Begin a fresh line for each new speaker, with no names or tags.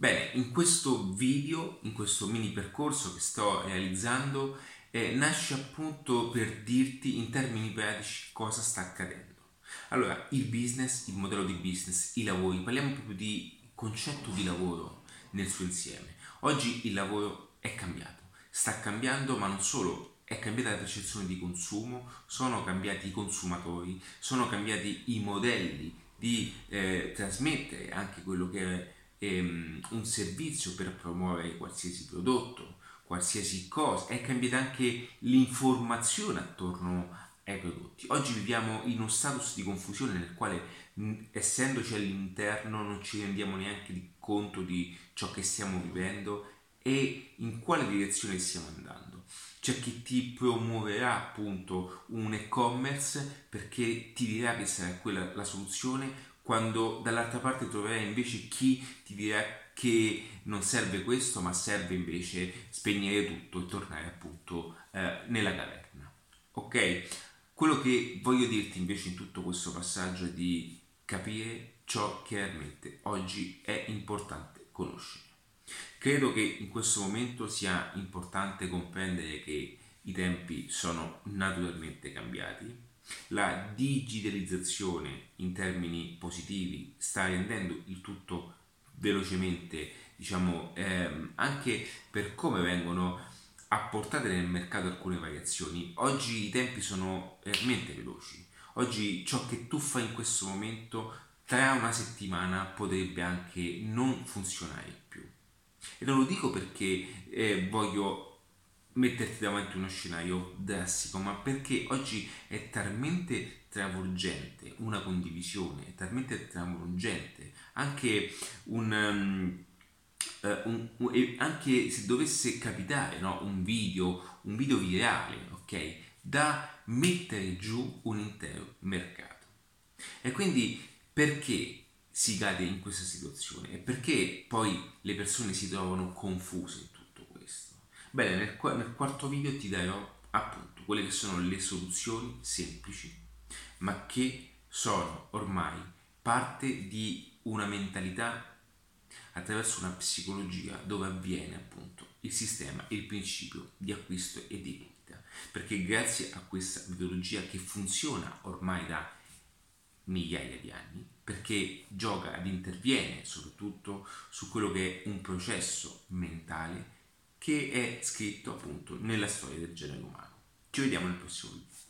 Bene, in questo video, in questo mini percorso che sto realizzando, eh, nasce appunto per dirti in termini pratici cosa sta accadendo. Allora, il business, il modello di business, i lavori, parliamo proprio di concetto di lavoro nel suo insieme. Oggi il lavoro è cambiato, sta cambiando ma non solo è cambiata la percezione di consumo, sono cambiati i consumatori, sono cambiati i modelli di eh, trasmettere anche quello che è ehm, un servizio per promuovere qualsiasi prodotto, qualsiasi cosa, è cambiata anche l'informazione attorno ai prodotti. Oggi viviamo in uno status di confusione nel quale, essendoci all'interno, non ci rendiamo neanche di conto di ciò che stiamo vivendo e in quale direzione stiamo andando. C'è chi ti promuoverà appunto un e-commerce perché ti dirà che sarà quella la soluzione, quando dall'altra parte troverai invece chi ti dirà che non serve questo, ma serve invece spegnere tutto e tornare appunto eh, nella caverna. Ok? Quello che voglio dirti invece in tutto questo passaggio è di capire ciò che realmente oggi è importante conoscere. Credo che in questo momento sia importante comprendere che i tempi sono naturalmente cambiati, la digitalizzazione in termini positivi sta rendendo il tutto velocemente, diciamo, ehm, anche per come vengono apportate nel mercato alcune variazioni. Oggi i tempi sono veramente veloci. Oggi ciò che tu fai in questo momento tra una settimana potrebbe anche non funzionare più. E non lo dico perché eh, voglio metterti davanti uno scenario drastico, ma perché oggi è talmente travolgente una condivisione, è talmente travolgente anche un... Um, un, un, anche se dovesse capitare no, un video, un video virale, ok, da mettere giù un intero mercato. E quindi perché si cade in questa situazione? E perché poi le persone si trovano confuse Bene, nel, nel quarto video ti darò appunto quelle che sono le soluzioni semplici, ma che sono ormai parte di una mentalità attraverso una psicologia dove avviene appunto il sistema, il principio di acquisto e di vendita. Perché grazie a questa metodologia che funziona ormai da migliaia di anni, perché gioca ed interviene soprattutto su quello che è un processo mentale che è scritto appunto nella storia del genere umano. Ci vediamo nel prossimo video.